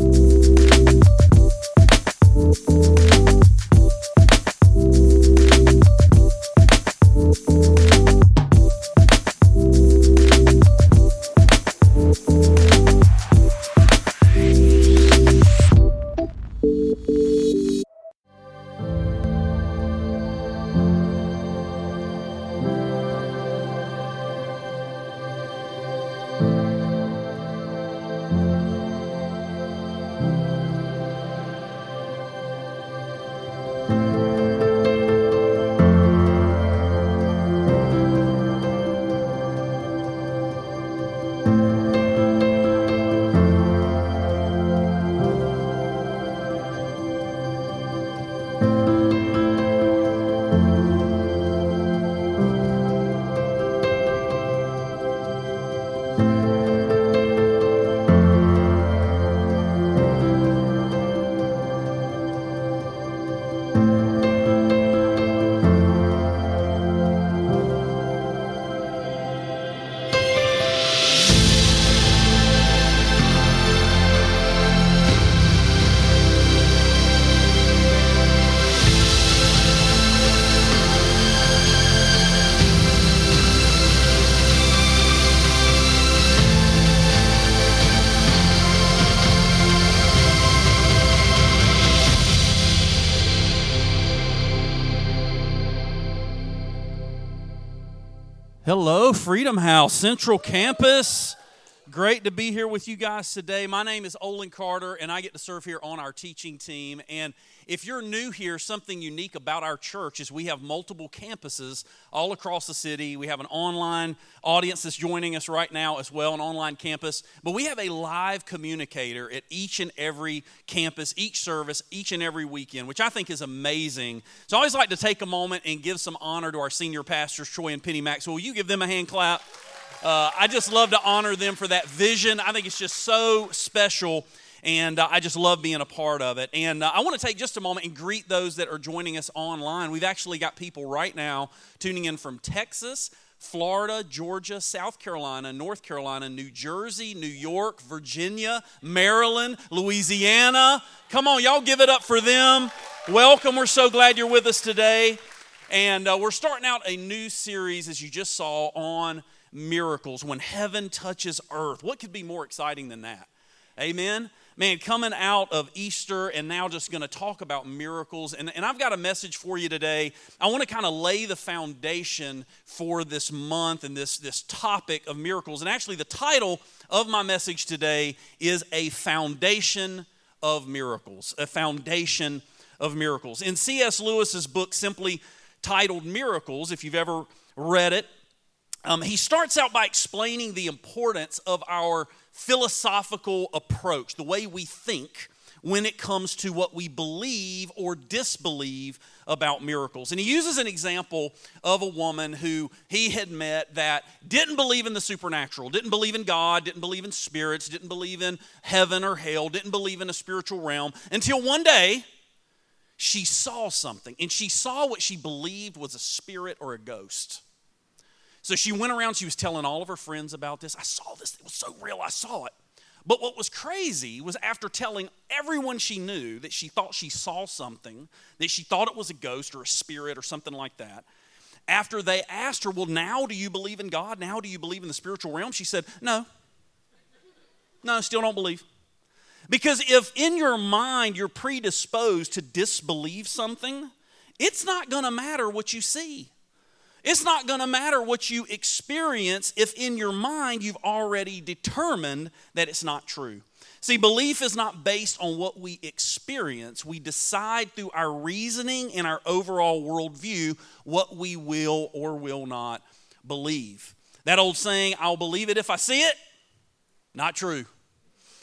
Hello, Freedom House, Central Campus. Great to be here with you guys today. My name is Olin Carter, and I get to serve here on our teaching team. And if you're new here, something unique about our church is we have multiple campuses all across the city. We have an online audience that's joining us right now as well, an online campus. But we have a live communicator at each and every campus, each service, each and every weekend, which I think is amazing. So I always like to take a moment and give some honor to our senior pastors, Troy and Penny Maxwell. Will you give them a hand clap? Uh, I just love to honor them for that vision. I think it's just so special, and uh, I just love being a part of it. And uh, I want to take just a moment and greet those that are joining us online. We've actually got people right now tuning in from Texas. Florida, Georgia, South Carolina, North Carolina, New Jersey, New York, Virginia, Maryland, Louisiana. Come on, y'all give it up for them. Welcome. We're so glad you're with us today. And uh, we're starting out a new series, as you just saw, on miracles, when heaven touches earth. What could be more exciting than that? Amen. Man, coming out of Easter and now just going to talk about miracles. And, and I've got a message for you today. I want to kind of lay the foundation for this month and this, this topic of miracles. And actually, the title of my message today is A Foundation of Miracles. A Foundation of Miracles. In C.S. Lewis's book, simply titled Miracles, if you've ever read it, um, he starts out by explaining the importance of our philosophical approach, the way we think when it comes to what we believe or disbelieve about miracles. And he uses an example of a woman who he had met that didn't believe in the supernatural, didn't believe in God, didn't believe in spirits, didn't believe in heaven or hell, didn't believe in a spiritual realm until one day she saw something and she saw what she believed was a spirit or a ghost. So she went around, she was telling all of her friends about this. I saw this, it was so real, I saw it. But what was crazy was after telling everyone she knew that she thought she saw something, that she thought it was a ghost or a spirit or something like that, after they asked her, Well, now do you believe in God? Now do you believe in the spiritual realm? She said, No. No, still don't believe. Because if in your mind you're predisposed to disbelieve something, it's not going to matter what you see. It's not going to matter what you experience if in your mind you've already determined that it's not true. See, belief is not based on what we experience. We decide through our reasoning and our overall worldview what we will or will not believe. That old saying, I'll believe it if I see it, not true.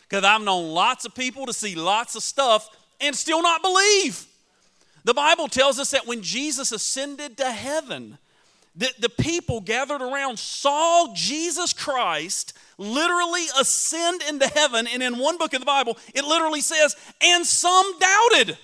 Because I've known lots of people to see lots of stuff and still not believe. The Bible tells us that when Jesus ascended to heaven, the, the people gathered around saw Jesus Christ literally ascend into heaven. And in one book of the Bible, it literally says, and some doubted.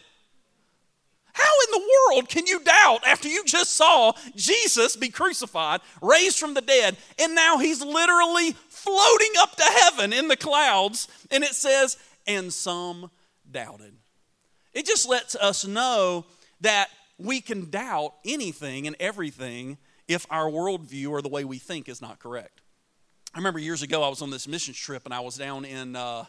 How in the world can you doubt after you just saw Jesus be crucified, raised from the dead, and now he's literally floating up to heaven in the clouds? And it says, and some doubted. It just lets us know that we can doubt anything and everything if our worldview or the way we think is not correct. I remember years ago I was on this mission trip and I was down in, uh,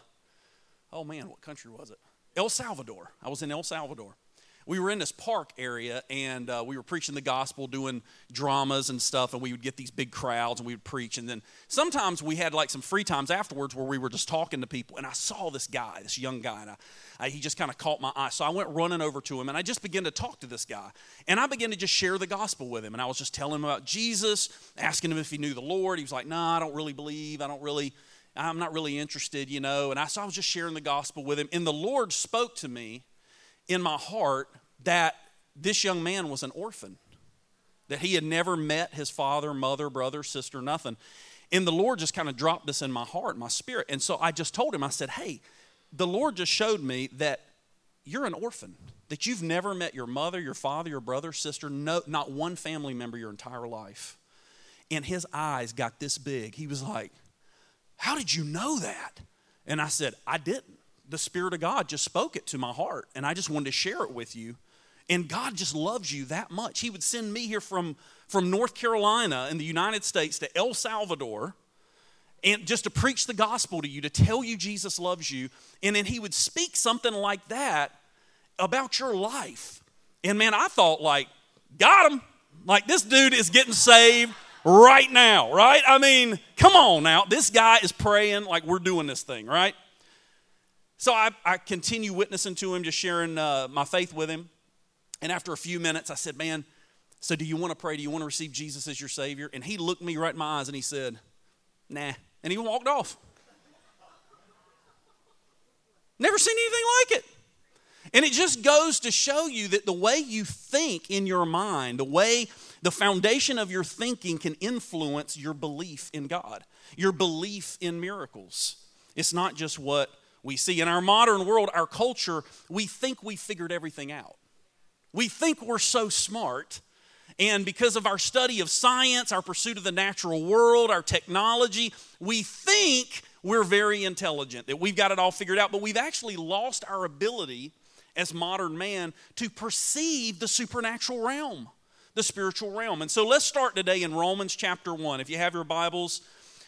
oh man, what country was it? El Salvador. I was in El Salvador we were in this park area and uh, we were preaching the gospel, doing dramas and stuff, and we would get these big crowds and we would preach. And then sometimes we had like some free times afterwards where we were just talking to people. And I saw this guy, this young guy, and I, I, he just kind of caught my eye. So I went running over to him and I just began to talk to this guy. And I began to just share the gospel with him. And I was just telling him about Jesus, asking him if he knew the Lord. He was like, Nah, I don't really believe. I don't really. I'm not really interested, you know. And I, so I was just sharing the gospel with him. And the Lord spoke to me in my heart that this young man was an orphan, that he had never met his father, mother, brother, sister, nothing. And the Lord just kind of dropped this in my heart, my spirit. And so I just told him, I said, Hey, the Lord just showed me that you're an orphan, that you've never met your mother, your father, your brother, sister, no, not one family member your entire life. And his eyes got this big. He was like, How did you know that? And I said, I didn't. The Spirit of God just spoke it to my heart, and I just wanted to share it with you. And God just loves you that much. He would send me here from, from North Carolina in the United States to El Salvador and just to preach the gospel to you, to tell you Jesus loves you. And then he would speak something like that about your life. And man, I thought, like, got him. Like, this dude is getting saved right now, right? I mean, come on now. This guy is praying like we're doing this thing, right? So I, I continue witnessing to him, just sharing uh, my faith with him. And after a few minutes, I said, Man, so do you want to pray? Do you want to receive Jesus as your Savior? And he looked me right in my eyes and he said, Nah. And he walked off. Never seen anything like it. And it just goes to show you that the way you think in your mind, the way the foundation of your thinking can influence your belief in God, your belief in miracles. It's not just what we see. In our modern world, our culture, we think we figured everything out. We think we're so smart. And because of our study of science, our pursuit of the natural world, our technology, we think we're very intelligent, that we've got it all figured out, but we've actually lost our ability as modern man to perceive the supernatural realm, the spiritual realm. And so let's start today in Romans chapter 1. If you have your Bibles,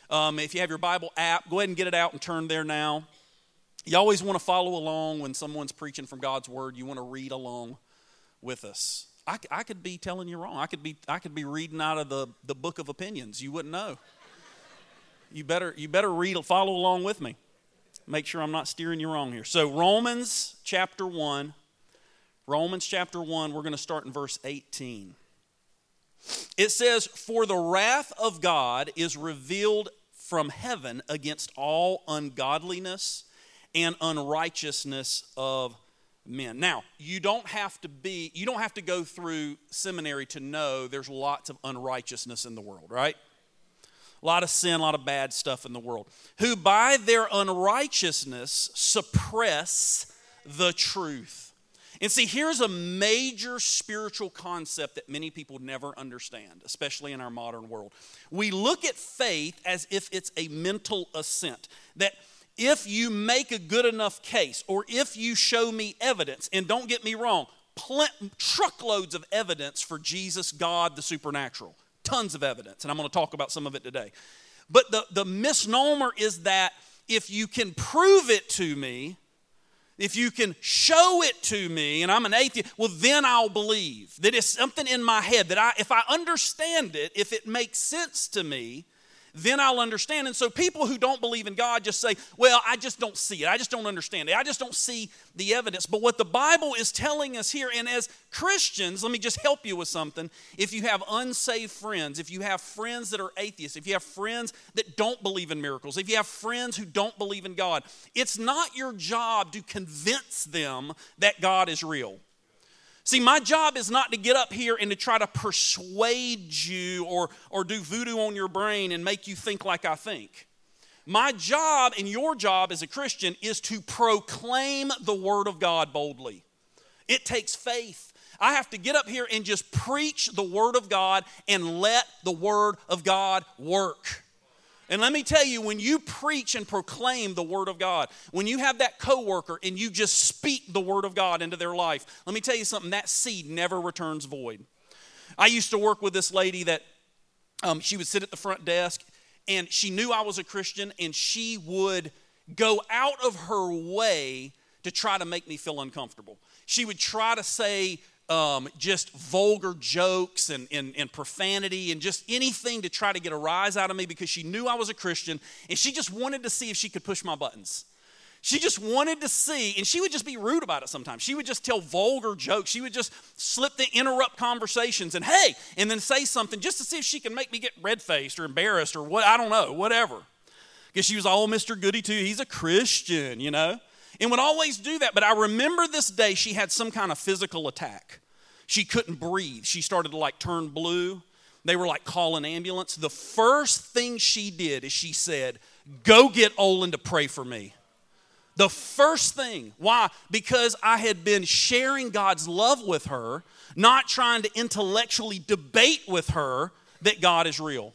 um, if you have your Bible app, go ahead and get it out and turn there now. You always want to follow along when someone's preaching from God's Word, you want to read along with us. I, I could be telling you wrong. I could be, I could be reading out of the, the book of opinions. You wouldn't know. You better, you better read, follow along with me. Make sure I'm not steering you wrong here. So, Romans chapter 1. Romans chapter 1, we're going to start in verse 18. It says, For the wrath of God is revealed from heaven against all ungodliness and unrighteousness of men. Now, you don't have to be, you don't have to go through seminary to know there's lots of unrighteousness in the world, right? A lot of sin, a lot of bad stuff in the world. Who by their unrighteousness suppress the truth. And see, here's a major spiritual concept that many people never understand, especially in our modern world. We look at faith as if it's a mental assent, that if you make a good enough case or if you show me evidence, and don't get me wrong, pl- truckloads of evidence for Jesus, God, the supernatural. Tons of evidence, and I'm going to talk about some of it today. But the, the misnomer is that if you can prove it to me, if you can show it to me, and I'm an atheist, well, then I'll believe that it's something in my head that I, if I understand it, if it makes sense to me, then I'll understand. And so people who don't believe in God just say, Well, I just don't see it. I just don't understand it. I just don't see the evidence. But what the Bible is telling us here, and as Christians, let me just help you with something. If you have unsaved friends, if you have friends that are atheists, if you have friends that don't believe in miracles, if you have friends who don't believe in God, it's not your job to convince them that God is real. See, my job is not to get up here and to try to persuade you or, or do voodoo on your brain and make you think like I think. My job and your job as a Christian is to proclaim the Word of God boldly. It takes faith. I have to get up here and just preach the Word of God and let the Word of God work. And let me tell you, when you preach and proclaim the Word of God, when you have that coworker and you just speak the Word of God into their life, let me tell you something, that seed never returns void. I used to work with this lady that um, she would sit at the front desk and she knew I was a Christian and she would go out of her way to try to make me feel uncomfortable. She would try to say um, just vulgar jokes and, and, and profanity and just anything to try to get a rise out of me because she knew I was a Christian and she just wanted to see if she could push my buttons. She just wanted to see, and she would just be rude about it sometimes. She would just tell vulgar jokes. She would just slip the interrupt conversations and hey, and then say something just to see if she can make me get red faced or embarrassed or what, I don't know, whatever. Because she was all Mr. Goody too. He's a Christian, you know? And would always do that. But I remember this day she had some kind of physical attack. She couldn't breathe. She started to like turn blue. They were like calling ambulance. The first thing she did is she said, Go get Olin to pray for me. The first thing. Why? Because I had been sharing God's love with her, not trying to intellectually debate with her that God is real.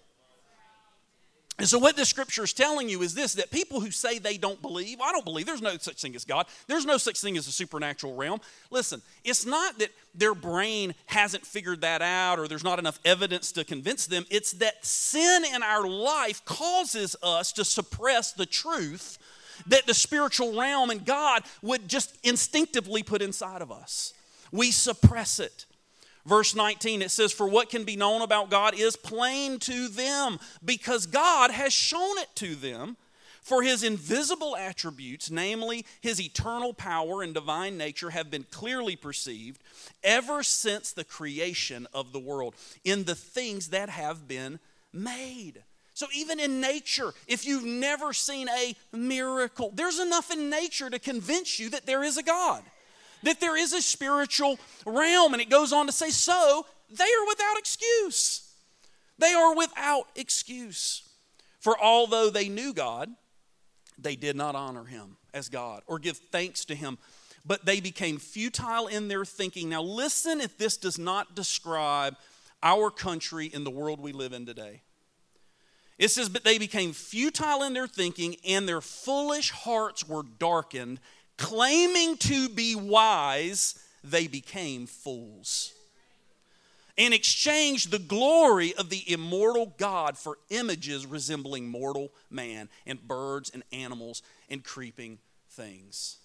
And so, what this scripture is telling you is this that people who say they don't believe, I don't believe, there's no such thing as God, there's no such thing as a supernatural realm. Listen, it's not that their brain hasn't figured that out or there's not enough evidence to convince them, it's that sin in our life causes us to suppress the truth that the spiritual realm and God would just instinctively put inside of us. We suppress it. Verse 19, it says, For what can be known about God is plain to them, because God has shown it to them. For his invisible attributes, namely his eternal power and divine nature, have been clearly perceived ever since the creation of the world in the things that have been made. So, even in nature, if you've never seen a miracle, there's enough in nature to convince you that there is a God that there is a spiritual realm. And it goes on to say, so they are without excuse. They are without excuse. For although they knew God, they did not honor him as God or give thanks to him, but they became futile in their thinking. Now, listen if this does not describe our country in the world we live in today. It says, But they became futile in their thinking, and their foolish hearts were darkened claiming to be wise, they became fools and exchanged the glory of the immortal God for images resembling mortal man and birds and animals and creeping things.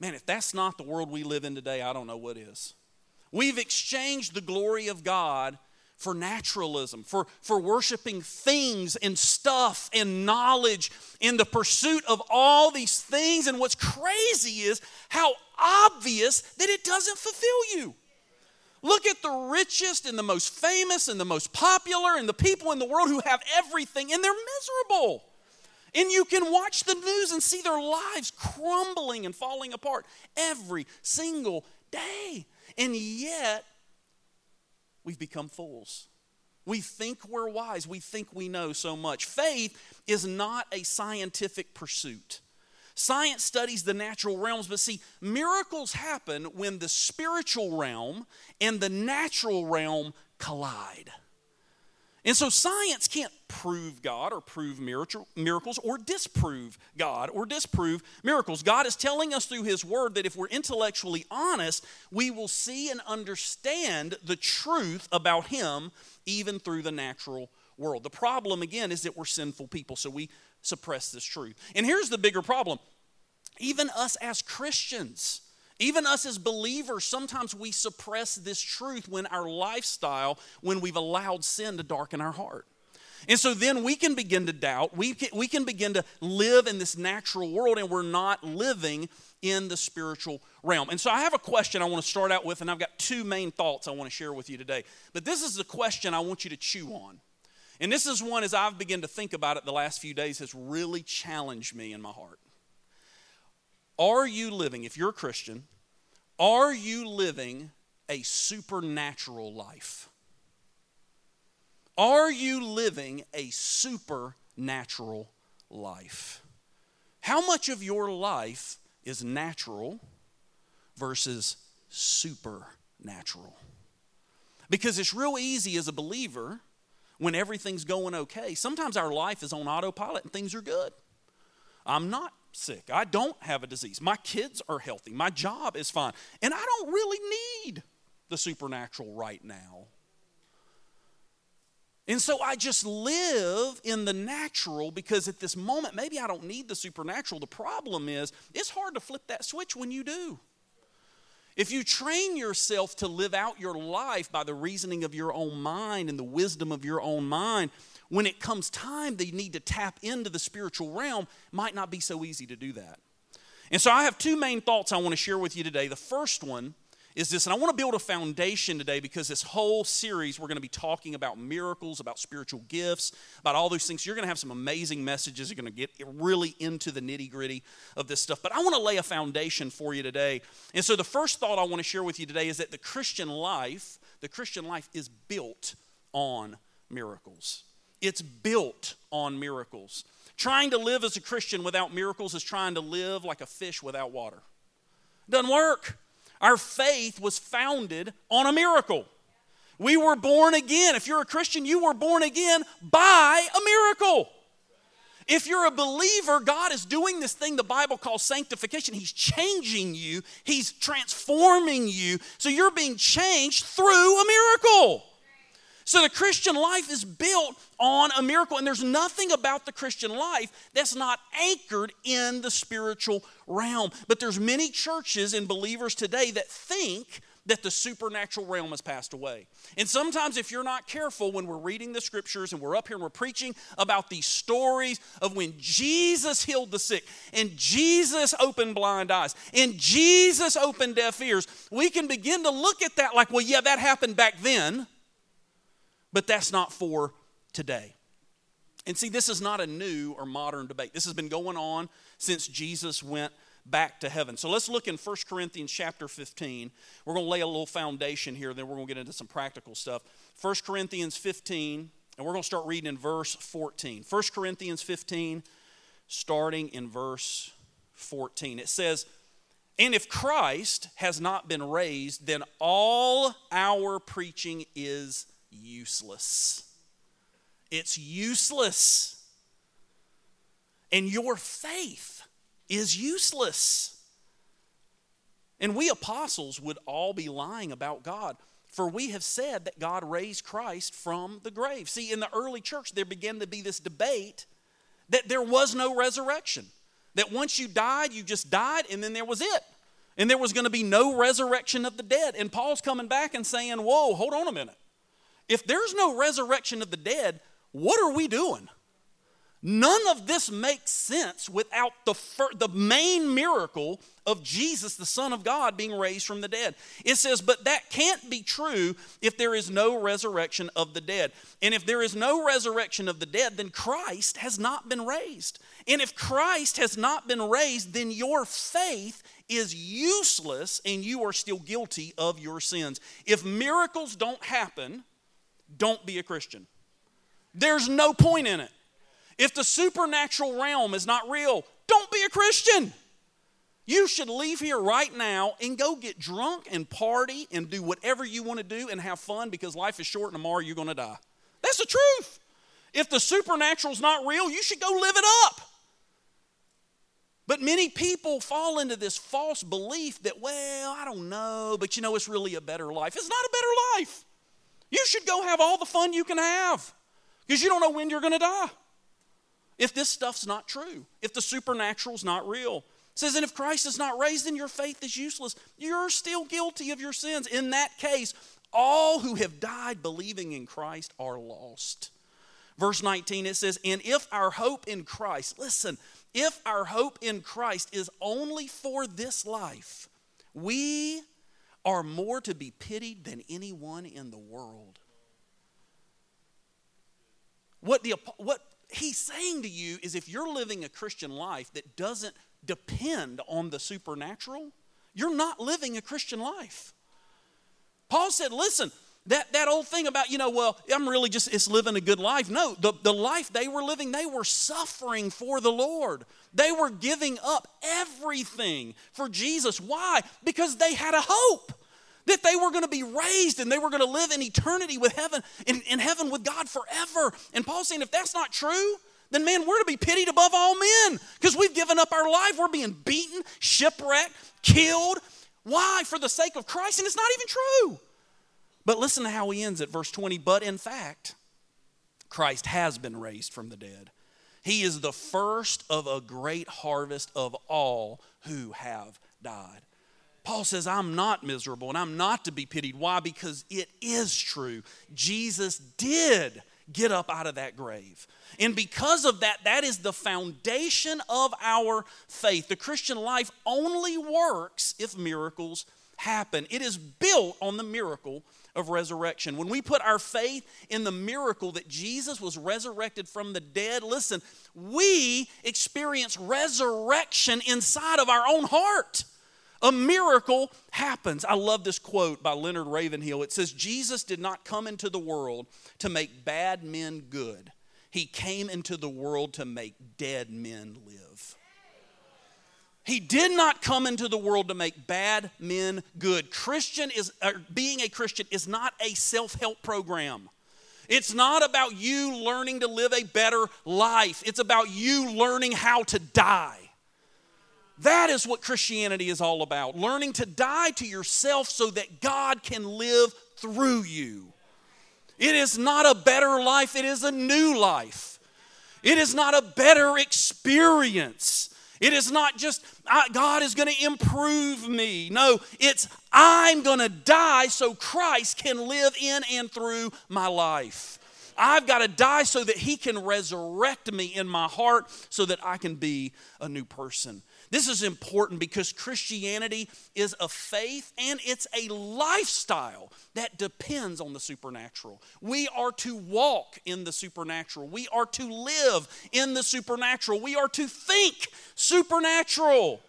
Man, if that's not the world we live in today, I don't know what is. We've exchanged the glory of God for naturalism, for, for worshiping things and stuff and knowledge in the pursuit of all these things. And what's crazy is how obvious that it doesn't fulfill you. Look at the richest and the most famous and the most popular and the people in the world who have everything, and they're miserable. And you can watch the news and see their lives crumbling and falling apart every single day. And yet, we've become fools. We think we're wise. We think we know so much. Faith is not a scientific pursuit. Science studies the natural realms, but see, miracles happen when the spiritual realm and the natural realm collide. And so science can't prove God or prove miracles or disprove God or disprove miracles. God is telling us through His Word that if we're intellectually honest, we will see and understand the truth about Him even through the natural world. The problem, again, is that we're sinful people, so we suppress this truth. And here's the bigger problem even us as Christians, even us as believers, sometimes we suppress this truth when our lifestyle, when we've allowed sin to darken our heart. And so then we can begin to doubt. We can, we can begin to live in this natural world, and we're not living in the spiritual realm. And so I have a question I want to start out with, and I've got two main thoughts I want to share with you today. But this is the question I want you to chew on. And this is one, as I've begun to think about it the last few days, has really challenged me in my heart. Are you living, if you're a Christian, are you living a supernatural life? Are you living a supernatural life? How much of your life is natural versus supernatural? Because it's real easy as a believer when everything's going okay. Sometimes our life is on autopilot and things are good. I'm not sick. I don't have a disease. My kids are healthy. My job is fine. And I don't really need the supernatural right now. And so I just live in the natural because at this moment, maybe I don't need the supernatural. The problem is, it's hard to flip that switch when you do. If you train yourself to live out your life by the reasoning of your own mind and the wisdom of your own mind, when it comes time they need to tap into the spiritual realm, might not be so easy to do that. And so I have two main thoughts I want to share with you today. The first one is this, and I want to build a foundation today because this whole series we're going to be talking about miracles, about spiritual gifts, about all those things. You're going to have some amazing messages. You're going to get really into the nitty gritty of this stuff. But I want to lay a foundation for you today. And so the first thought I want to share with you today is that the Christian life, the Christian life is built on miracles. It's built on miracles. Trying to live as a Christian without miracles is trying to live like a fish without water. Doesn't work. Our faith was founded on a miracle. We were born again. If you're a Christian, you were born again by a miracle. If you're a believer, God is doing this thing the Bible calls sanctification. He's changing you, He's transforming you. So you're being changed through a miracle. So the Christian life is built on a miracle, and there's nothing about the Christian life that's not anchored in the spiritual realm. But there's many churches and believers today that think that the supernatural realm has passed away. And sometimes, if you're not careful, when we're reading the scriptures and we're up here and we're preaching about these stories of when Jesus healed the sick and Jesus opened blind eyes and Jesus opened deaf ears, we can begin to look at that like, well, yeah, that happened back then but that's not for today. And see, this is not a new or modern debate. This has been going on since Jesus went back to heaven. So let's look in 1 Corinthians chapter 15. We're going to lay a little foundation here, then we're going to get into some practical stuff. 1 Corinthians 15, and we're going to start reading in verse 14. 1 Corinthians 15, starting in verse 14. It says, And if Christ has not been raised, then all our preaching is useless. It's useless. And your faith is useless. And we apostles would all be lying about God. For we have said that God raised Christ from the grave. See, in the early church, there began to be this debate that there was no resurrection. That once you died, you just died, and then there was it. And there was going to be no resurrection of the dead. And Paul's coming back and saying, Whoa, hold on a minute. If there's no resurrection of the dead, what are we doing? None of this makes sense without the, fir- the main miracle of Jesus, the Son of God, being raised from the dead. It says, but that can't be true if there is no resurrection of the dead. And if there is no resurrection of the dead, then Christ has not been raised. And if Christ has not been raised, then your faith is useless and you are still guilty of your sins. If miracles don't happen, don't be a Christian. There's no point in it. If the supernatural realm is not real, don't be a Christian. You should leave here right now and go get drunk and party and do whatever you want to do and have fun because life is short and tomorrow you're going to die. That's the truth. If the supernatural's not real, you should go live it up. But many people fall into this false belief that, well, I don't know, but you know, it's really a better life. It's not a better life. You should go have all the fun you can have because you don't know when you're going to die. If this stuff's not true, if the supernatural's not real. It says, and if Christ is not raised, then your faith is useless. You're still guilty of your sins. In that case, all who have died believing in Christ are lost. Verse 19, it says, And if our hope in Christ, listen, if our hope in Christ is only for this life, we are more to be pitied than anyone in the world. What, the, what he's saying to you is if you're living a Christian life that doesn't depend on the supernatural, you're not living a Christian life. Paul said, listen, that, that old thing about, you know, well, I'm really just, it's living a good life. No, the, the life they were living, they were suffering for the Lord. They were giving up everything for Jesus. Why? Because they had a hope that they were going to be raised and they were going to live in eternity with heaven, in, in heaven with God forever. And Paul's saying, if that's not true, then man, we're to be pitied above all men because we've given up our life. We're being beaten, shipwrecked, killed. Why? For the sake of Christ. And it's not even true. But listen to how he ends at verse 20. But in fact, Christ has been raised from the dead. He is the first of a great harvest of all who have died. Paul says, I'm not miserable and I'm not to be pitied. Why? Because it is true. Jesus did get up out of that grave. And because of that, that is the foundation of our faith. The Christian life only works if miracles happen, it is built on the miracle of resurrection. When we put our faith in the miracle that Jesus was resurrected from the dead, listen, we experience resurrection inside of our own heart. A miracle happens. I love this quote by Leonard Ravenhill. It says, Jesus did not come into the world to make bad men good, he came into the world to make dead men live. He did not come into the world to make bad men good. Christian is being a Christian is not a self-help program. It's not about you learning to live a better life. It's about you learning how to die. That is what Christianity is all about. Learning to die to yourself so that God can live through you. It is not a better life, it is a new life. It is not a better experience. It is not just God is going to improve me. No, it's I'm going to die so Christ can live in and through my life. I've got to die so that He can resurrect me in my heart so that I can be a new person. This is important because Christianity is a faith and it's a lifestyle that depends on the supernatural. We are to walk in the supernatural. We are to live in the supernatural. We are to think supernatural.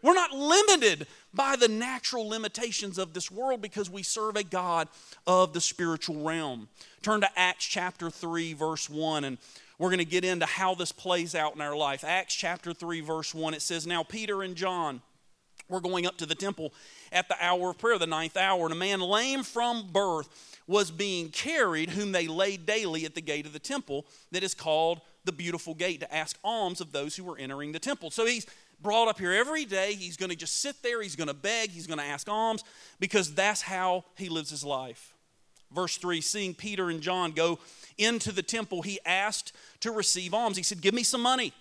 We're not limited by the natural limitations of this world because we serve a God of the spiritual realm. Turn to Acts chapter 3, verse 1, and we're going to get into how this plays out in our life. Acts chapter 3, verse 1, it says, Now Peter and John were going up to the temple at the hour of prayer, the ninth hour, and a man lame from birth was being carried, whom they laid daily at the gate of the temple that is called the beautiful gate to ask alms of those who were entering the temple. So he's brought up here every day. He's going to just sit there, he's going to beg, he's going to ask alms because that's how he lives his life. Verse 3 Seeing Peter and John go into the temple, he asked to receive alms. He said, Give me some money.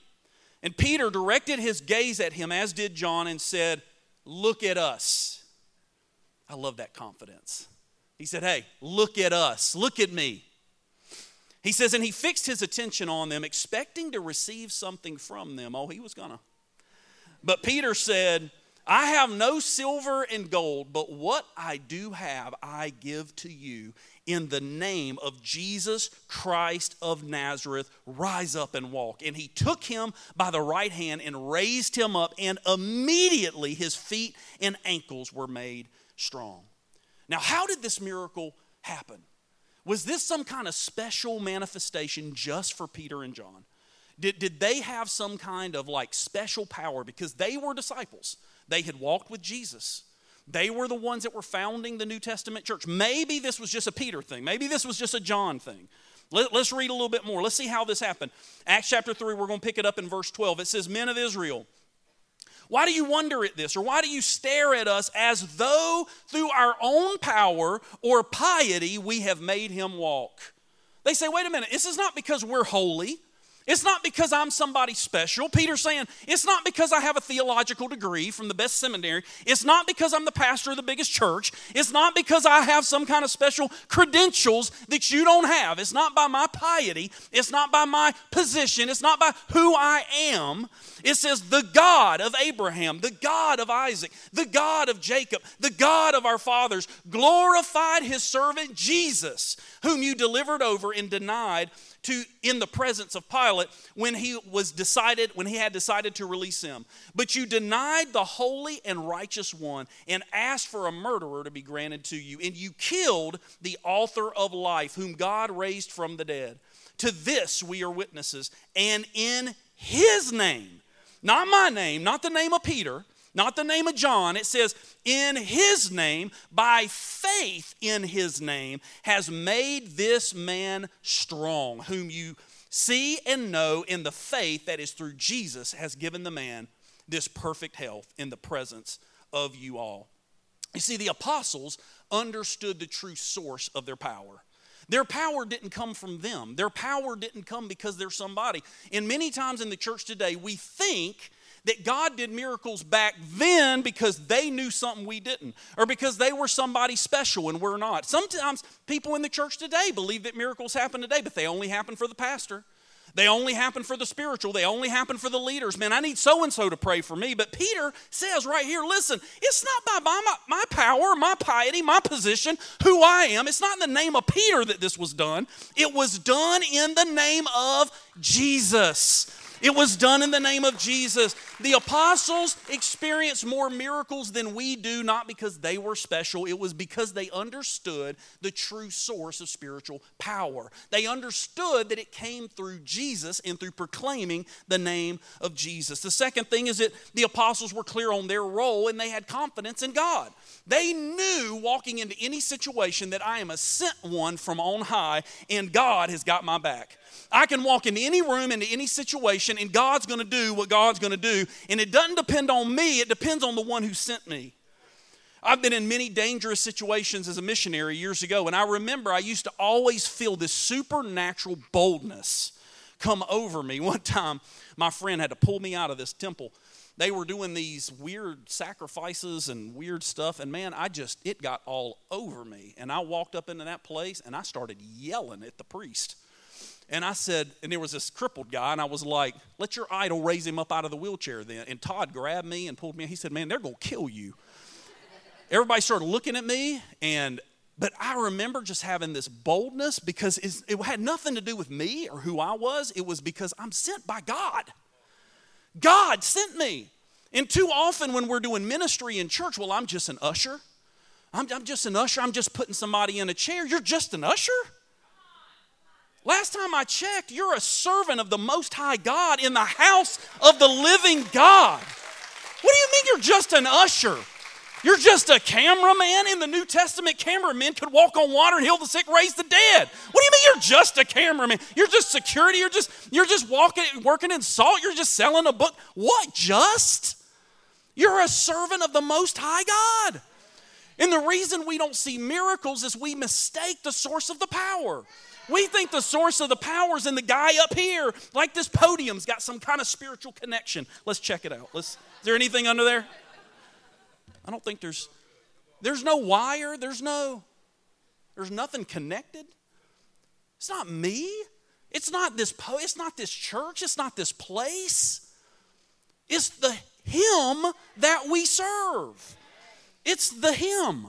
And Peter directed his gaze at him, as did John, and said, Look at us. I love that confidence. He said, Hey, look at us. Look at me. He says, and he fixed his attention on them, expecting to receive something from them. Oh, he was gonna. But Peter said, I have no silver and gold, but what I do have, I give to you in the name of Jesus Christ of Nazareth, rise up and walk. And he took him by the right hand and raised him up, and immediately his feet and ankles were made strong. Now, how did this miracle happen? Was this some kind of special manifestation just for Peter and John? Did, did they have some kind of like special power because they were disciples? They had walked with Jesus. They were the ones that were founding the New Testament church. Maybe this was just a Peter thing. Maybe this was just a John thing. Let, us read a little bit more. Let's see how this happened. Acts chapter 3, we're going to pick it up in verse 12. It says, Men of Israel, why do you wonder at this? Or why do you stare at us as though through our own power or piety we have made him walk? They say, wait a minute, this is not because we're holy. It's not because I'm somebody special. Peter's saying, it's not because I have a theological degree from the best seminary. It's not because I'm the pastor of the biggest church. It's not because I have some kind of special credentials that you don't have. It's not by my piety. It's not by my position. It's not by who I am. It says, the God of Abraham, the God of Isaac, the God of Jacob, the God of our fathers glorified his servant Jesus, whom you delivered over and denied to in the presence of Pilate when he was decided when he had decided to release him. But you denied the holy and righteous one and asked for a murderer to be granted to you and you killed the author of life whom God raised from the dead. To this we are witnesses and in his name, not my name, not the name of Peter, not the name of John. It says, in his name, by faith in his name, has made this man strong, whom you see and know in the faith that is through Jesus, has given the man this perfect health in the presence of you all. You see, the apostles understood the true source of their power. Their power didn't come from them. Their power didn't come because they're somebody. And many times in the church today, we think that God did miracles back then because they knew something we didn't, or because they were somebody special and we're not. Sometimes people in the church today believe that miracles happen today, but they only happen for the pastor. They only happen for the spiritual. They only happen for the leaders. Man, I need so and so to pray for me. But Peter says right here listen, it's not by my, my power, my piety, my position, who I am. It's not in the name of Peter that this was done. It was done in the name of Jesus. It was done in the name of Jesus. The apostles experienced more miracles than we do, not because they were special. It was because they understood the true source of spiritual power. They understood that it came through Jesus and through proclaiming the name of Jesus. The second thing is that the apostles were clear on their role and they had confidence in God. They knew walking into any situation that I am a sent one from on high and God has got my back. I can walk into any room, into any situation, and God's going to do what God's going to do. And it doesn't depend on me, it depends on the one who sent me. I've been in many dangerous situations as a missionary years ago, and I remember I used to always feel this supernatural boldness come over me. One time, my friend had to pull me out of this temple. They were doing these weird sacrifices and weird stuff, and man, I just, it got all over me. And I walked up into that place and I started yelling at the priest. And I said, and there was this crippled guy, and I was like, let your idol raise him up out of the wheelchair then. And Todd grabbed me and pulled me. He said, man, they're going to kill you. Everybody started looking at me, and but I remember just having this boldness because it had nothing to do with me or who I was. It was because I'm sent by God. God sent me. And too often when we're doing ministry in church, well, I'm just an usher. I'm, I'm just an usher. I'm just putting somebody in a chair. You're just an usher? Last time I checked, you're a servant of the Most High God in the house of the living God. What do you mean you're just an usher? You're just a cameraman in the New Testament. Cameramen could walk on water and heal the sick, raise the dead. What do you mean you're just a cameraman? You're just security. You're just you're just walking, working in salt. You're just selling a book. What? Just? You're a servant of the Most High God. And the reason we don't see miracles is we mistake the source of the power. We think the source of the power is in the guy up here, like this podium's got some kind of spiritual connection. Let's check it out. Let's, is there anything under there? I don't think there's there's no wire, there's no there's nothing connected. It's not me. It's not this po- it's not this church, it's not this place. It's the him that we serve. It's the him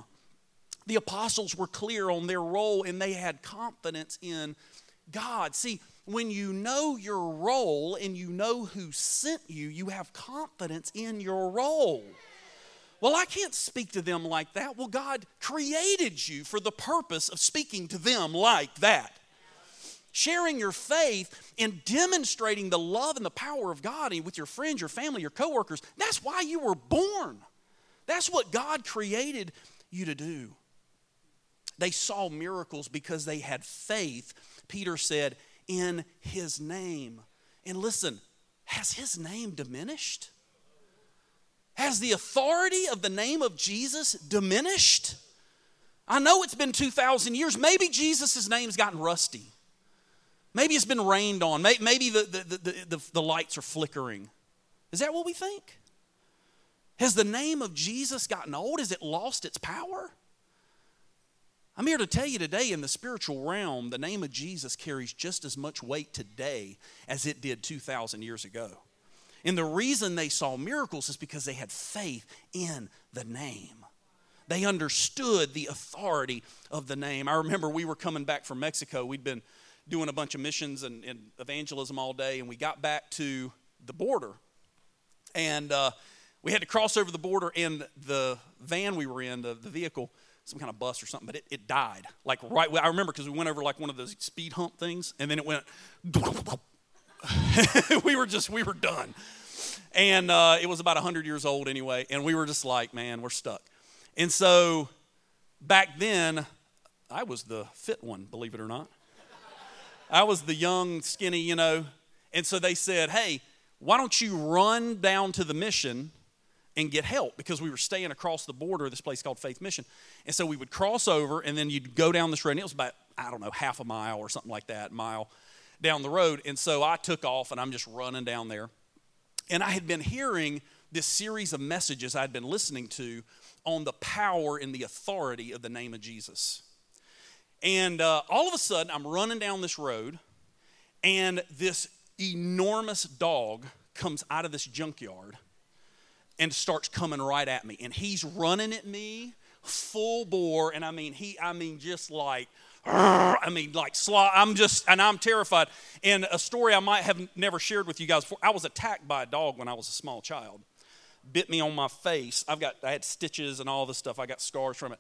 the apostles were clear on their role and they had confidence in God. See, when you know your role and you know who sent you, you have confidence in your role. Well, I can't speak to them like that. Well, God created you for the purpose of speaking to them like that. Sharing your faith and demonstrating the love and the power of God with your friends, your family, your coworkers, that's why you were born. That's what God created you to do. They saw miracles because they had faith, Peter said, in his name. And listen, has his name diminished? Has the authority of the name of Jesus diminished? I know it's been 2,000 years. Maybe Jesus' name's gotten rusty. Maybe it's been rained on. Maybe the, the, the, the, the lights are flickering. Is that what we think? Has the name of Jesus gotten old? Has it lost its power? I'm here to tell you today in the spiritual realm, the name of Jesus carries just as much weight today as it did 2,000 years ago. And the reason they saw miracles is because they had faith in the name. They understood the authority of the name. I remember we were coming back from Mexico. We'd been doing a bunch of missions and, and evangelism all day, and we got back to the border. And uh, we had to cross over the border, and the van we were in, the, the vehicle, some kind of bus or something, but it, it died. Like right, I remember because we went over like one of those speed hump things, and then it went. we were just, we were done. And uh, it was about 100 years old anyway, and we were just like, man, we're stuck. And so back then, I was the fit one, believe it or not. I was the young, skinny, you know. And so they said, hey, why don't you run down to the mission and get help? Because we were staying across the border of this place called Faith Mission. And so we would cross over, and then you'd go down this road, and it was about, I don't know, half a mile or something like that, mile down the road. And so I took off, and I'm just running down there. And I had been hearing this series of messages I'd been listening to on the power and the authority of the name of Jesus. And uh, all of a sudden, I'm running down this road, and this enormous dog comes out of this junkyard and starts coming right at me. And he's running at me full bore. And I mean, he, I mean, just like, I mean, like, I'm just, and I'm terrified. And a story I might have never shared with you guys before I was attacked by a dog when I was a small child. Bit me on my face. I've got, I had stitches and all this stuff. I got scars from it.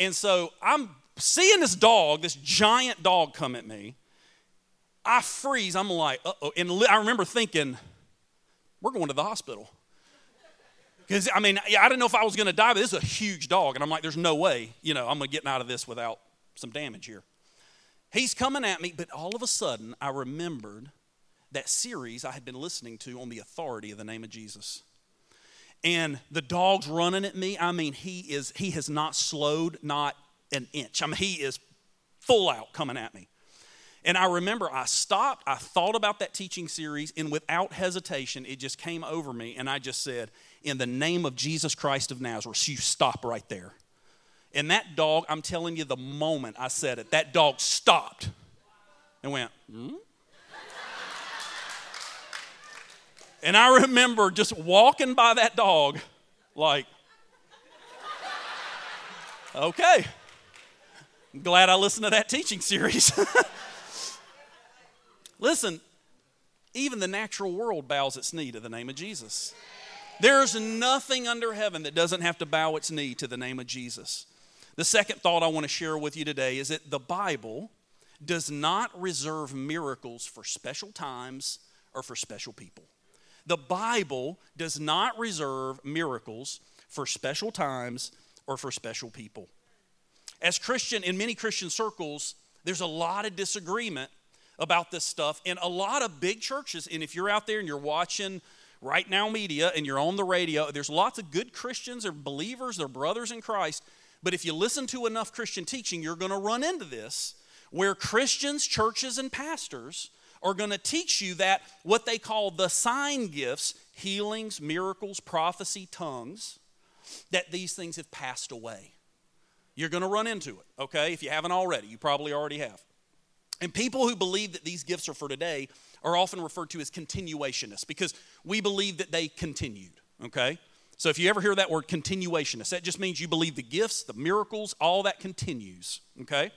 And so I'm seeing this dog, this giant dog come at me. I freeze. I'm like, uh oh. And I remember thinking, we're going to the hospital. Because, I mean, I didn't know if I was going to die, but this is a huge dog. And I'm like, there's no way, you know, I'm going to get out of this without some damage here. He's coming at me, but all of a sudden, I remembered that series I had been listening to on the authority of the name of Jesus. And the dog's running at me. I mean, he is he has not slowed not an inch. I mean, he is full out coming at me. And I remember I stopped, I thought about that teaching series, and without hesitation, it just came over me, and I just said, In the name of Jesus Christ of Nazareth, you stop right there. And that dog, I'm telling you, the moment I said it, that dog stopped and went, hmm? and I remember just walking by that dog, like, okay, I'm glad I listened to that teaching series. Listen, even the natural world bows its knee to the name of Jesus. There's nothing under heaven that doesn't have to bow its knee to the name of Jesus. The second thought I want to share with you today is that the Bible does not reserve miracles for special times or for special people. The Bible does not reserve miracles for special times or for special people. As Christian, in many Christian circles, there's a lot of disagreement about this stuff in a lot of big churches. And if you're out there and you're watching right now media and you're on the radio, there's lots of good Christians or believers, they're brothers in Christ. But if you listen to enough Christian teaching, you're going to run into this where Christians, churches, and pastors are going to teach you that what they call the sign gifts healings, miracles, prophecy, tongues that these things have passed away. You're going to run into it, okay? If you haven't already, you probably already have. And people who believe that these gifts are for today are often referred to as continuationists because we believe that they continued, okay? So if you ever hear that word continuationist, that just means you believe the gifts, the miracles, all that continues, okay?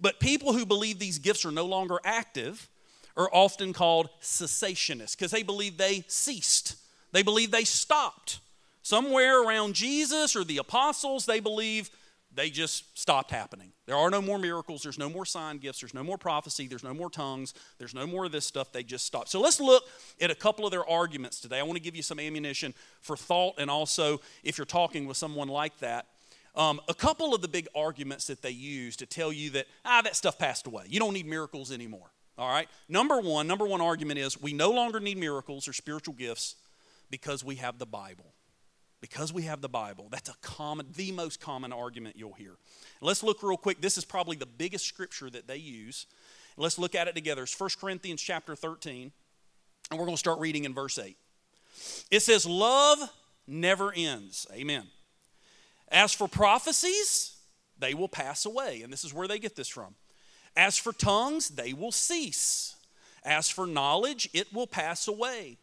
But people who believe these gifts are no longer active are often called cessationists because they believe they ceased. They believe they stopped. Somewhere around Jesus or the apostles, they believe they just stopped happening. There are no more miracles, there's no more sign gifts, there's no more prophecy, there's no more tongues, there's no more of this stuff. They just stopped. So let's look at a couple of their arguments today. I want to give you some ammunition for thought, and also if you're talking with someone like that, um, a couple of the big arguments that they use to tell you that, ah, that stuff passed away. You don't need miracles anymore. All right? Number one, number one argument is we no longer need miracles or spiritual gifts because we have the Bible because we have the Bible. That's a common, the most common argument you'll hear. Let's look real quick. This is probably the biggest scripture that they use. Let's look at it together. It's 1 Corinthians chapter 13, and we're going to start reading in verse 8. It says, Love never ends. Amen. As for prophecies, they will pass away. And this is where they get this from. As for tongues, they will cease. As for knowledge, it will pass away.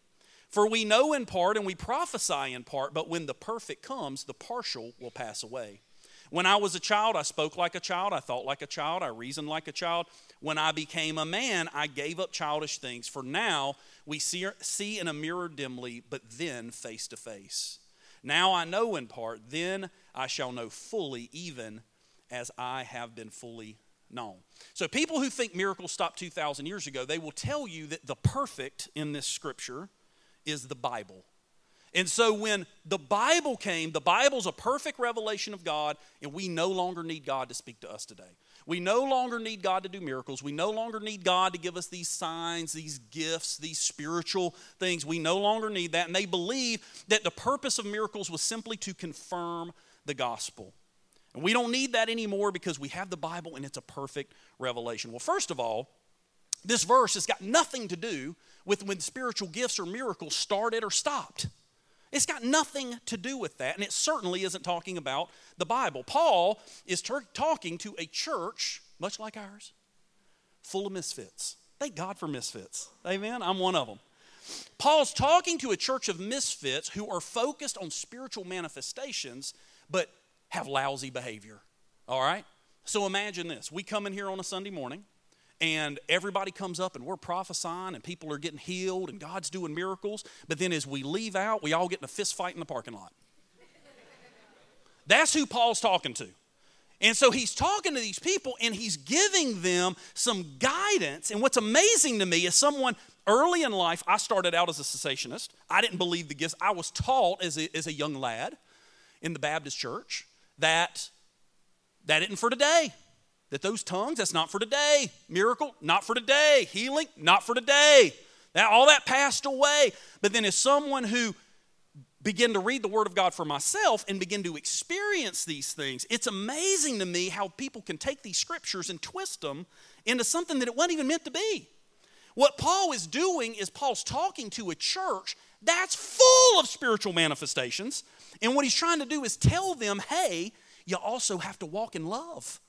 For we know in part and we prophesy in part, but when the perfect comes, the partial will pass away. When I was a child, I spoke like a child, I thought like a child, I reasoned like a child. When I became a man, I gave up childish things. For now we see, see in a mirror dimly, but then face to face. Now I know in part, then I shall know fully, even as I have been fully known. So, people who think miracles stopped 2,000 years ago, they will tell you that the perfect in this scripture is the Bible. And so when the Bible came, the Bible's a perfect revelation of God, and we no longer need God to speak to us today. We no longer need God to do miracles. We no longer need God to give us these signs, these gifts, these spiritual things. We no longer need that. And they believe that the purpose of miracles was simply to confirm the gospel. And we don't need that anymore because we have the Bible and it's a perfect revelation. Well, first of all, this verse has got nothing to do with when spiritual gifts or miracles started or stopped. It's got nothing to do with that, and it certainly isn't talking about the Bible. Paul is ter- talking to a church, much like ours, full of misfits. Thank God for misfits. Amen? I'm one of them. Paul's talking to a church of misfits who are focused on spiritual manifestations, but have lousy behavior. All right? So imagine this. We come in here on a Sunday morning, and everybody comes up and we're prophesying and people are getting healed and God's doing miracles. But then as we leave out, we all get in a fist fight in the parking lot. That's who Paul's talking to. And so he's talking to these people and he's giving them some guidance. And what's amazing to me is someone early in life, I started out as a cessationist. I didn't believe the gifts. I was taught as a, as a young lad in the Baptist church that that isn't for today that those tongues, that's not for today. Miracle, not for today. Healing, not for today. That, all that passed away. But then, as someone who began to read the Word of God for myself and begin to experience these things, it's amazing to me how people can take these scriptures and twist them into something that it wasn't even meant to be. What Paul is doing is Paul's talking to a church that's full of spiritual manifestations. And what he's trying to do is tell them, hey, you also have to walk in love.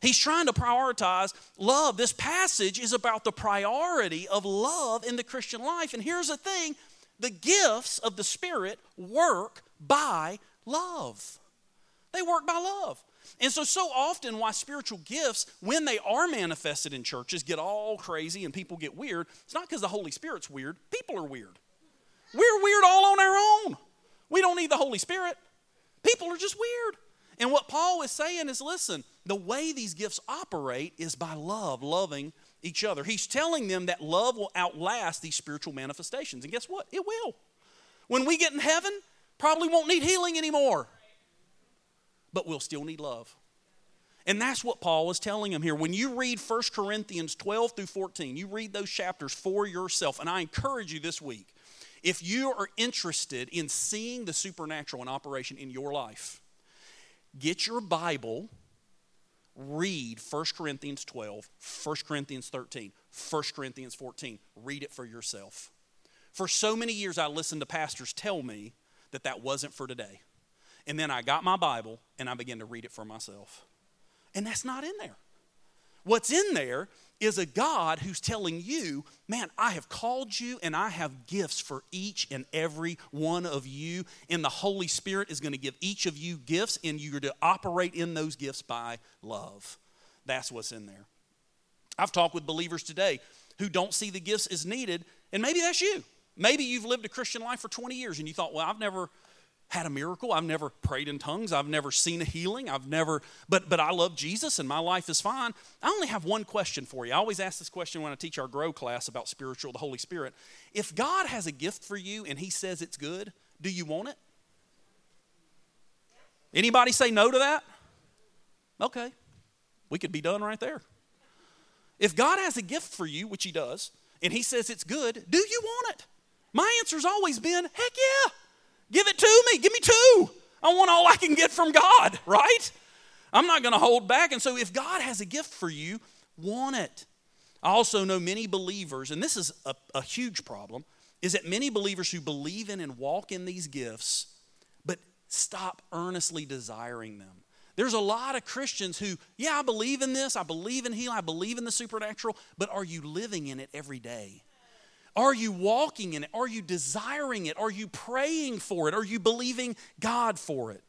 He's trying to prioritize love. This passage is about the priority of love in the Christian life. And here's the thing the gifts of the Spirit work by love. They work by love. And so, so often, why spiritual gifts, when they are manifested in churches, get all crazy and people get weird, it's not because the Holy Spirit's weird. People are weird. We're weird all on our own. We don't need the Holy Spirit. People are just weird. And what Paul is saying is listen, the way these gifts operate is by love, loving each other. He's telling them that love will outlast these spiritual manifestations. And guess what? It will. When we get in heaven, probably won't need healing anymore, but we'll still need love. And that's what Paul is telling them here. When you read 1 Corinthians 12 through 14, you read those chapters for yourself. And I encourage you this week, if you are interested in seeing the supernatural in operation in your life, get your Bible, read 1 Corinthians 12, 1 Corinthians 13, 1 Corinthians 14. Read it for yourself. For so many years, I listened to pastors tell me that that wasn't for today. And then I got my Bible and I began to read it for myself. And that's not in there. What's in there is a God who's telling you, man, I have called you and I have gifts for each and every one of you. And the Holy Spirit is going to give each of you gifts, and you're to operate in those gifts by love. That's what's in there. I've talked with believers today who don't see the gifts as needed, and maybe that's you. Maybe you've lived a Christian life for 20 years and you thought, well, I've never had a miracle. I've never prayed in tongues. I've never seen a healing. I've never, but but I love Jesus and my life is fine. I only have one question for you. I always ask this question when I teach our grow class about spiritual, the Holy Spirit. If God has a gift for you and He says it's good, do you want it? Anybody say no to that? Okay, we could be done right there. If God has a gift for you, which He does, and He says it's good, do you want it? My answer's always been, heck yeah. Give it to me. Give me two. I want all I can get from God, right? I'm not going to hold back. And so if God has a gift for you, want it. I also know many believers, and this is a, a huge problem, is that many believers who believe in and walk in these gifts, but stop earnestly desiring them. There's a lot of Christians who, yeah, I believe in this, I believe in healing, I believe in the supernatural, but are you living in it every day? Are you walking in it? Are you desiring it? Are you praying for it? Are you believing God for it?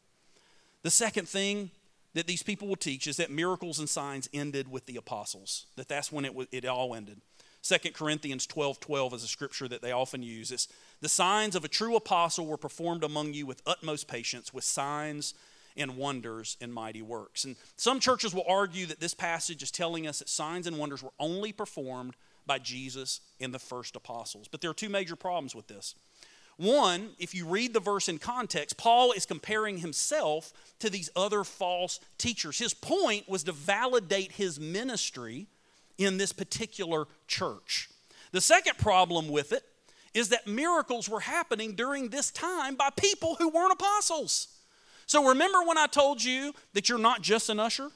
The second thing that these people will teach is that miracles and signs ended with the apostles, that that's when it, it all ended. 2 Corinthians 12 12 is a scripture that they often use. It's the signs of a true apostle were performed among you with utmost patience, with signs and wonders and mighty works. And some churches will argue that this passage is telling us that signs and wonders were only performed by Jesus and the first apostles. But there are two major problems with this. One, if you read the verse in context, Paul is comparing himself to these other false teachers. His point was to validate his ministry in this particular church. The second problem with it is that miracles were happening during this time by people who weren't apostles. So remember when I told you that you're not just an usher?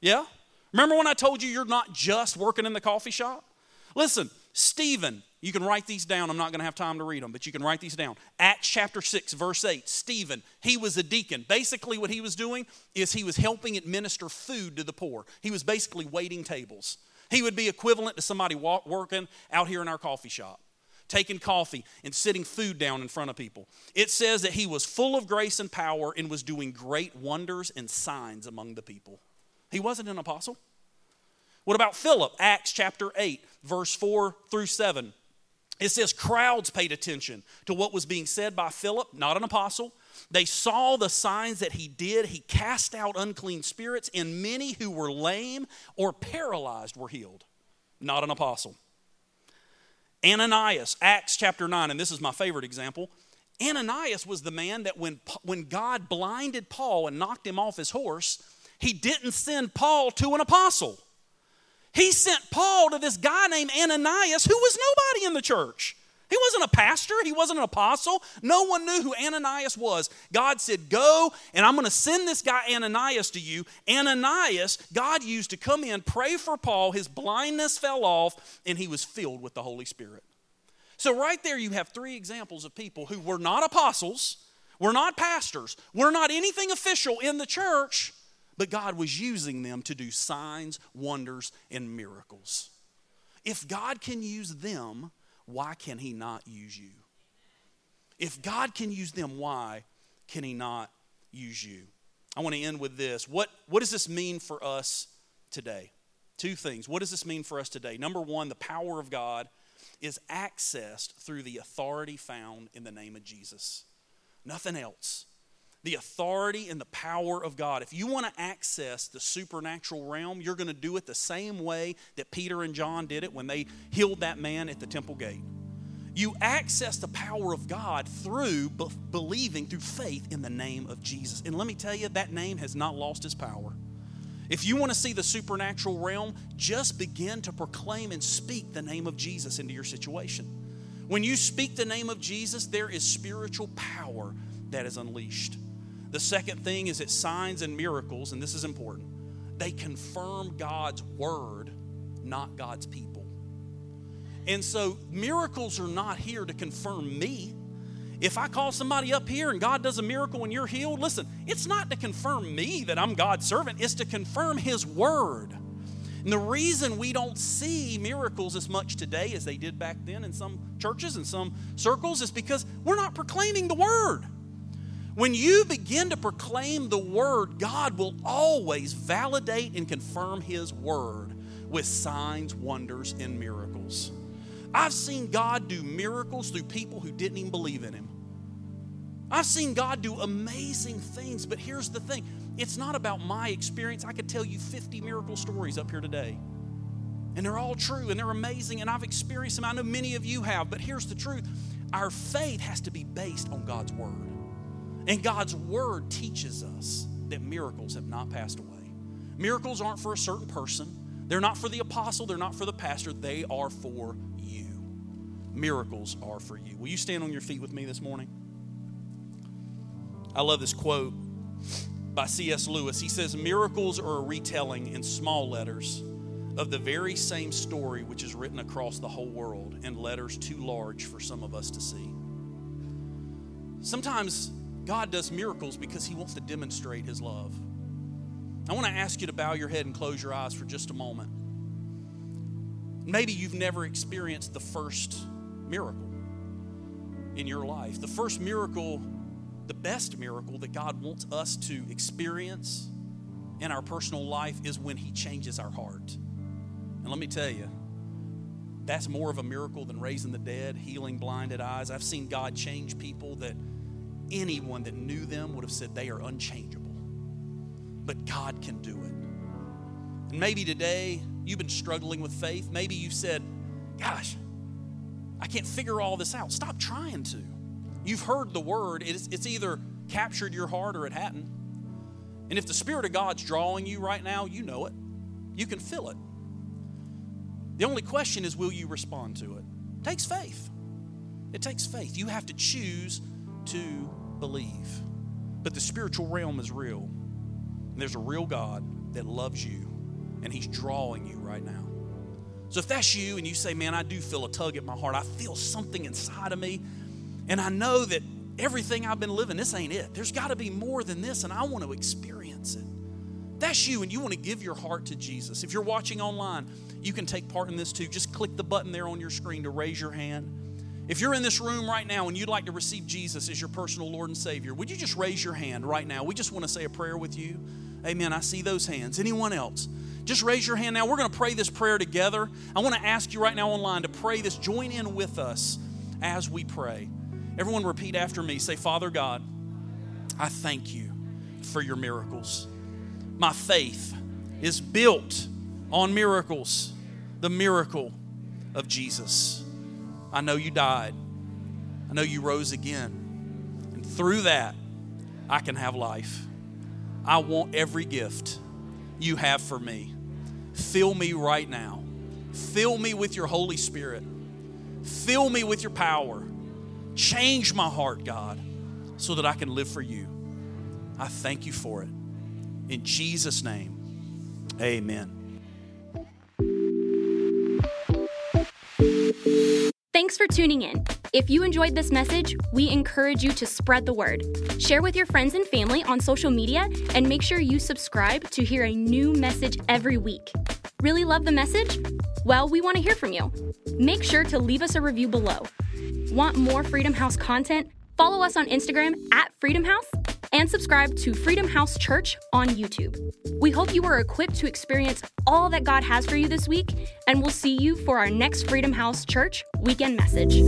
Yeah? Remember when I told you you're not just working in the coffee shop? Listen, Stephen, you can write these down. I'm not going to have time to read them, but you can write these down. Acts chapter 6, verse 8. Stephen, he was a deacon. Basically, what he was doing is he was helping administer food to the poor. He was basically waiting tables. He would be equivalent to somebody walk, working out here in our coffee shop, taking coffee and sitting food down in front of people. It says that he was full of grace and power and was doing great wonders and signs among the people. He wasn't an apostle. What about Philip? Acts chapter 8, verse 4 through 7. It says crowds paid attention to what was being said by Philip, not an apostle. They saw the signs that he did. He cast out unclean spirits, and many who were lame or paralyzed were healed. Not an apostle. Ananias, Acts chapter 9, and this is my favorite example. Ananias was the man that when, when God blinded Paul and knocked him off his horse, he didn't send Paul to an apostle. He sent Paul to this guy named Ananias who was nobody in the church. He wasn't a pastor, he wasn't an apostle. No one knew who Ananias was. God said, Go, and I'm going to send this guy Ananias to you. Ananias, God used to come in, pray for Paul. His blindness fell off, and he was filled with the Holy Spirit. So, right there, you have three examples of people who were not apostles, were not pastors, were not anything official in the church, but God was using them to do signs, wonders, and miracles. If God can use them, why can He not use you? If God can use them, why can He not use you? I want to end with this. What, what does this mean for us today? Two things. What does this mean for us today? Number one, the power of God is accessed through the authority found in the name of Jesus. Nothing else the authority and the power of God. If you want to access the supernatural realm, you're going to do it the same way that Peter and John did it when they healed that man at the temple gate. You access the power of God through be- believing, through faith in the name of Jesus. And let me tell you, that name has not lost its power. If you want to see the supernatural realm, just begin to proclaim and speak the name of Jesus into your situation. When you speak the name of Jesus, there is spiritual power that is unleashed. The second thing is that signs and miracles, and this is important, they confirm God's word, not God's people. And so miracles are not here to confirm me. If I call somebody up here and God does a miracle and you're healed, listen, it's not to confirm me that I'm God's servant, it's to confirm His word. And the reason we don't see miracles as much today as they did back then in some churches and some circles is because we're not proclaiming the word. When you begin to proclaim the word, God will always validate and confirm his word with signs, wonders, and miracles. I've seen God do miracles through people who didn't even believe in him. I've seen God do amazing things, but here's the thing it's not about my experience. I could tell you 50 miracle stories up here today. And they're all true and they're amazing, and I've experienced them. I know many of you have, but here's the truth our faith has to be based on God's word. And God's word teaches us that miracles have not passed away. Miracles aren't for a certain person, they're not for the apostle, they're not for the pastor, they are for you. Miracles are for you. Will you stand on your feet with me this morning? I love this quote by C.S. Lewis. He says, Miracles are a retelling in small letters of the very same story which is written across the whole world in letters too large for some of us to see. Sometimes God does miracles because he wants to demonstrate his love. I want to ask you to bow your head and close your eyes for just a moment. Maybe you've never experienced the first miracle in your life. The first miracle, the best miracle that God wants us to experience in our personal life is when He changes our heart. And let me tell you, that's more of a miracle than raising the dead, healing blinded eyes. I've seen God change people that anyone that knew them would have said they are unchangeable. But God can do it. And maybe today you've been struggling with faith. Maybe you said, Gosh, I can't figure all this out. Stop trying to. You've heard the word, it's, it's either captured your heart or it hadn't. And if the Spirit of God's drawing you right now, you know it. You can feel it. The only question is will you respond to it? It takes faith. It takes faith. You have to choose to believe. But the spiritual realm is real. And there's a real God that loves you, and He's drawing you right now. So if that's you and you say, Man, I do feel a tug at my heart, I feel something inside of me, and I know that everything I've been living, this ain't it. There's got to be more than this, and I want to experience it. That's you, and you want to give your heart to Jesus. If you're watching online, you can take part in this too. Just click the button there on your screen to raise your hand. If you're in this room right now and you'd like to receive Jesus as your personal Lord and Savior, would you just raise your hand right now? We just want to say a prayer with you. Amen. I see those hands. Anyone else? Just raise your hand now. We're going to pray this prayer together. I want to ask you right now online to pray this. Join in with us as we pray. Everyone, repeat after me. Say, Father God, I thank you for your miracles. My faith is built on miracles, the miracle of Jesus. I know you died, I know you rose again. And through that, I can have life. I want every gift you have for me. Fill me right now. Fill me with your Holy Spirit. Fill me with your power. Change my heart, God, so that I can live for you. I thank you for it. In Jesus' name, amen. Thanks for tuning in. If you enjoyed this message, we encourage you to spread the word. Share with your friends and family on social media and make sure you subscribe to hear a new message every week. Really love the message? Well, we want to hear from you. Make sure to leave us a review below. Want more Freedom House content? Follow us on Instagram at Freedom House and subscribe to Freedom House Church on YouTube. We hope you are equipped to experience all that God has for you this week, and we'll see you for our next Freedom House Church weekend message.